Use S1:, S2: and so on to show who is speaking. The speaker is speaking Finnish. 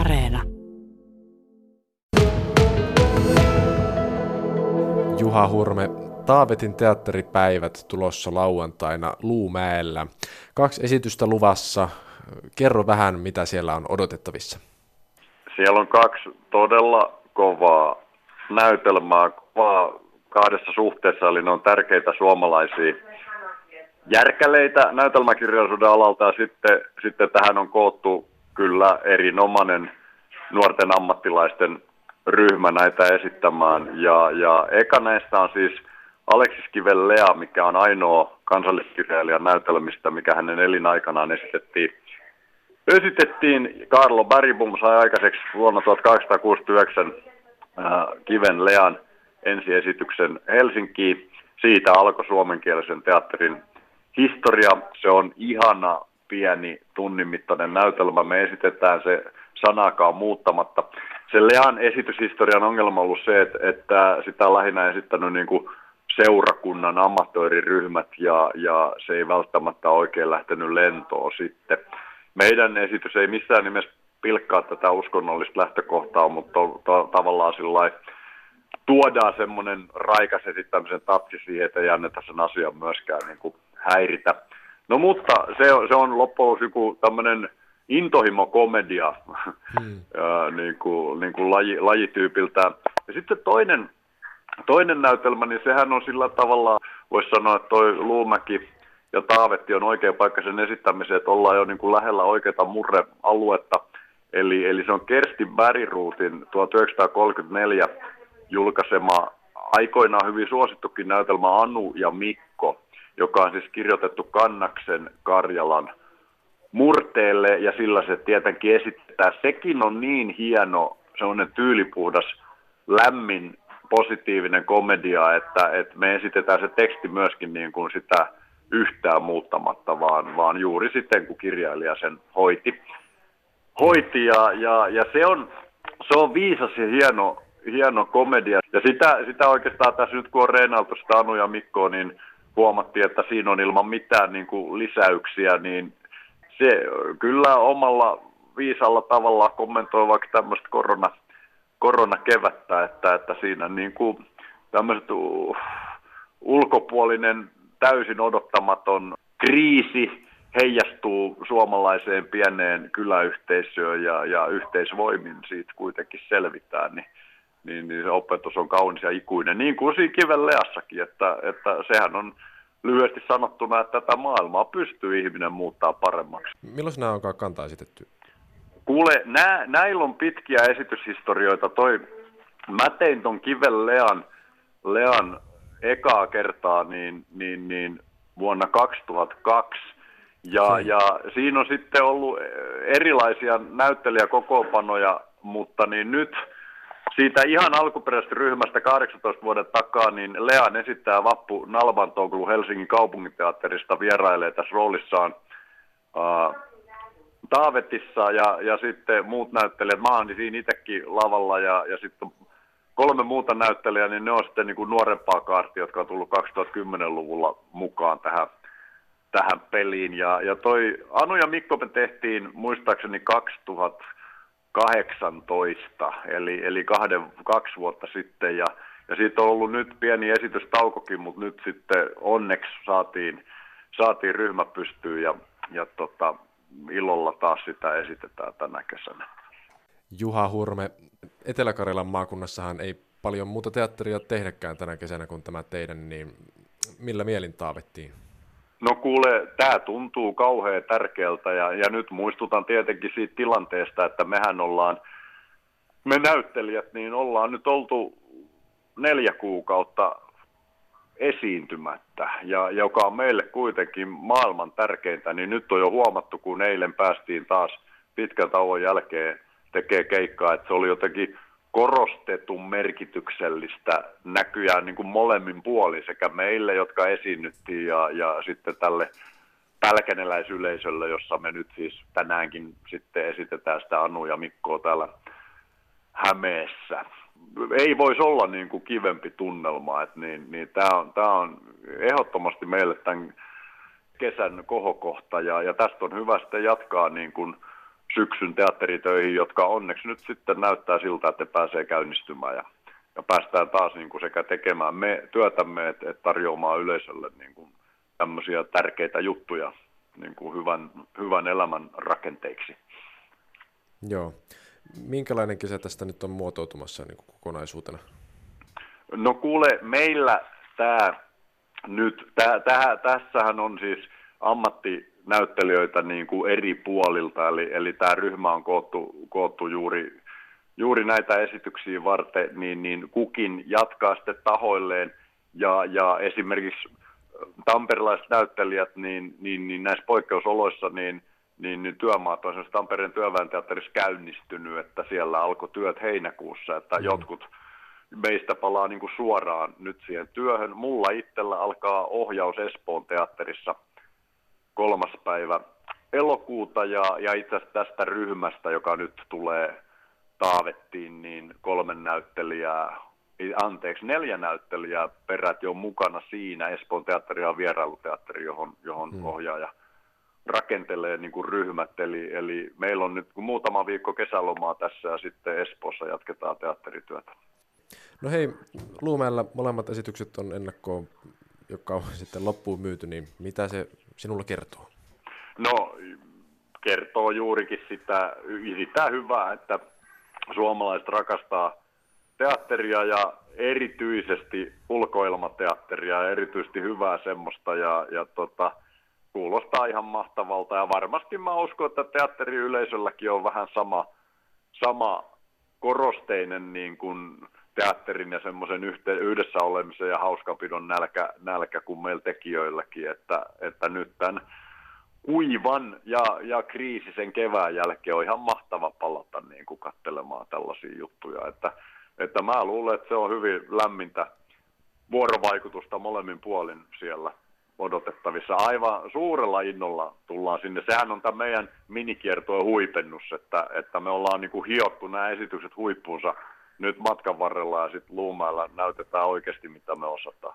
S1: Areena.
S2: Juha Hurme, Taavetin teatteripäivät tulossa lauantaina Luumäellä. Kaksi esitystä luvassa. Kerro vähän, mitä siellä on odotettavissa.
S3: Siellä on kaksi todella kovaa näytelmää, kovaa kahdessa suhteessa, eli ne on tärkeitä suomalaisia järkäleitä näytelmäkirjallisuuden alalta, ja sitten, sitten tähän on koottu kyllä erinomainen nuorten ammattilaisten ryhmä näitä esittämään. Ja, ja eka näistä on siis Aleksis Kiven Lea, mikä on ainoa kansalliskirjailijan näytelmistä, mikä hänen elinaikanaan esitettiin. Esitettiin, Karlo Bergbom sai aikaiseksi vuonna 1869 äh, Kiven Lean ensiesityksen Helsinkiin. Siitä alkoi suomenkielisen teatterin historia. Se on ihana, pieni, tunnin mittainen näytelmä. Me esitetään se sanakaan muuttamatta. Se Lean esityshistorian ongelma on ollut se, että, että sitä on lähinnä esittänyt niin kuin seurakunnan amatööriryhmät ja, ja se ei välttämättä oikein lähtenyt lentoon sitten. Meidän esitys ei missään nimessä pilkkaa tätä uskonnollista lähtökohtaa, mutta to, to, tavallaan sillä tuodaan semmoinen raikas esittämisen tatsi siihen, että ei anneta sen asian myöskään niin kuin häiritä. No mutta se, se on loppujen joku tämmöinen intohimo-komedia hmm. niin kuin, niin kuin laji, lajityypiltä. Ja sitten toinen, toinen näytelmä, niin sehän on sillä tavalla, voisi sanoa, että toi Luumäki ja Taavetti on oikea paikka sen esittämiseen, että ollaan jo niin kuin lähellä oikeaa murrealuetta. Eli, eli se on Kersti Bäriruutin 1934 julkaisema aikoinaan hyvin suosittukin näytelmä Anu ja Mikko, joka on siis kirjoitettu Kannaksen Karjalan murteelle ja sillä se tietenkin esittää. Sekin on niin hieno, sellainen tyylipuhdas, lämmin, positiivinen komedia, että, että me esitetään se teksti myöskin niin kuin sitä yhtään muuttamatta, vaan, vaan juuri sitten, kun kirjailija sen hoiti. hoiti ja, ja, ja se, on, se on viisas ja hieno, hieno komedia. Ja sitä, sitä oikeastaan tässä nyt, kun on reenailtu sitä Anu ja Mikkoa, niin huomattiin, että siinä on ilman mitään niin kuin lisäyksiä, niin se kyllä omalla viisalla tavalla kommentoi vaikka tämmöistä korona, koronakevättä, että, että siinä niin kuin tämmöiset ulkopuolinen täysin odottamaton kriisi heijastuu suomalaiseen pieneen kyläyhteisöön ja, ja yhteisvoimin siitä kuitenkin selvitään, niin, niin, niin se opetus on kaunis ja ikuinen, niin kuin siinä kiven leassakin, että, että sehän on lyhyesti sanottuna, että tätä maailmaa pystyy ihminen muuttaa paremmaksi.
S2: Milloin nämä on kantaa esitetty?
S3: Kuule, nää, näillä on pitkiä esityshistorioita. Toi, mä tein ton Kiven Lean, Lean ekaa kertaa niin, niin, niin vuonna 2002. Ja, ja siinä on sitten ollut erilaisia näyttelijäkokoopanoja, mutta niin nyt – siitä ihan alkuperäisestä ryhmästä 18 vuoden takaa, niin Lean esittää Vappu Nalbantoglu Helsingin kaupunginteatterista vierailee tässä roolissaan uh, Taavetissa ja, ja sitten muut näyttelijät. Mä oon siinä itsekin lavalla ja, ja sitten kolme muuta näyttelijää, niin ne on sitten niin kuin nuorempaa kaartia, jotka on tullut 2010-luvulla mukaan tähän, tähän peliin. Ja, ja toi Anu ja Mikko me tehtiin muistaakseni 2000 18, eli, eli kahden, kaksi vuotta sitten, ja, ja siitä on ollut nyt pieni esitystaukokin, mutta nyt sitten onneksi saatiin, saatiin ryhmä pystyyn, ja, ja tota, ilolla taas sitä esitetään tänä kesänä.
S2: Juha Hurme, Etelä-Karjalan maakunnassahan ei paljon muuta teatteria tehdäkään tänä kesänä kuin tämä teidän, niin millä mielin taavettiin?
S3: No kuule, tämä tuntuu kauhean tärkeältä ja, ja nyt muistutan tietenkin siitä tilanteesta, että mehän ollaan, me näyttelijät, niin ollaan nyt oltu neljä kuukautta esiintymättä, ja joka on meille kuitenkin maailman tärkeintä, niin nyt on jo huomattu, kun eilen päästiin taas pitkän tauon jälkeen tekee keikkaa, että se oli jotenkin korostetun merkityksellistä näkyään niin kuin molemmin puolin sekä meille, jotka esiinnyttiin ja, ja sitten tälle pälkäneläisyleisölle, jossa me nyt siis tänäänkin sitten esitetään sitä Anu ja Mikkoa täällä Hämeessä. Ei voisi olla niin kuin kivempi tunnelma, että niin, niin tämä on, tämä on ehdottomasti meille tämän kesän kohokohta ja, ja tästä on hyvä sitten jatkaa niin kuin syksyn teatteritöihin, jotka onneksi nyt sitten näyttää siltä, että pääsee käynnistymään ja, ja päästään taas niin kuin sekä tekemään me työtämme, että, että tarjoamaan yleisölle niin kuin tämmöisiä tärkeitä juttuja niin kuin hyvän, hyvän elämän rakenteiksi.
S2: Joo. Minkälainen kesä tästä nyt on muotoutumassa niin kuin kokonaisuutena?
S3: No kuule, meillä tämä nyt, tää, tää, tässähän on siis ammattinäyttelijöitä niin kuin eri puolilta, eli, eli tämä ryhmä on koottu, koottu juuri, juuri näitä esityksiä varten, niin, niin kukin jatkaa sitten tahoilleen, ja, ja esimerkiksi tamperilaiset näyttelijät, niin, niin, niin näissä poikkeusoloissa, niin, niin, niin työmaat on esimerkiksi Tampereen työväenteatterissa käynnistynyt, että siellä alkoi työt heinäkuussa, että mm. jotkut meistä palaa niin kuin suoraan nyt siihen työhön. Mulla itsellä alkaa ohjaus Espoon teatterissa kolmas päivä elokuuta ja, ja itse asiassa tästä ryhmästä, joka nyt tulee taavettiin, niin kolme näyttelijää, anteeksi, neljä näyttelijää peräti on mukana siinä. Espoon teatteri on vierailuteatteri, johon, johon hmm. ohjaaja rakentelee niin kuin ryhmät. Eli, eli meillä on nyt muutama viikko kesälomaa tässä ja sitten Espoossa jatketaan teatterityötä.
S2: No hei, Luumäellä molemmat esitykset on ennakkoon, joka on sitten loppuun myyty, niin mitä se sinulla kertoo?
S3: No, kertoo juurikin sitä, sitä hyvää, että suomalaiset rakastaa teatteria ja erityisesti ulkoilmateatteria ja erityisesti hyvää semmoista ja, ja tota, kuulostaa ihan mahtavalta ja varmasti mä uskon, että teatteriyleisölläkin on vähän sama, sama korosteinen niin kuin teatterin ja semmoisen yhdessä olemisen ja hauskapidon nälkä, nälkä kuin meillä tekijöilläkin, että, että nyt tämän kuivan ja, ja kriisisen kevään jälkeen on ihan mahtava palata niin kuin katselemaan tällaisia juttuja, että, että mä luulen, että se on hyvin lämmintä vuorovaikutusta molemmin puolin siellä odotettavissa. Aivan suurella innolla tullaan sinne. Sehän on tämä meidän minikiertojen huipennus, että, että me ollaan niin kuin hiottu nämä esitykset huippuunsa nyt matkan varrella ja sitten Luumäellä näytetään oikeasti, mitä me osataan.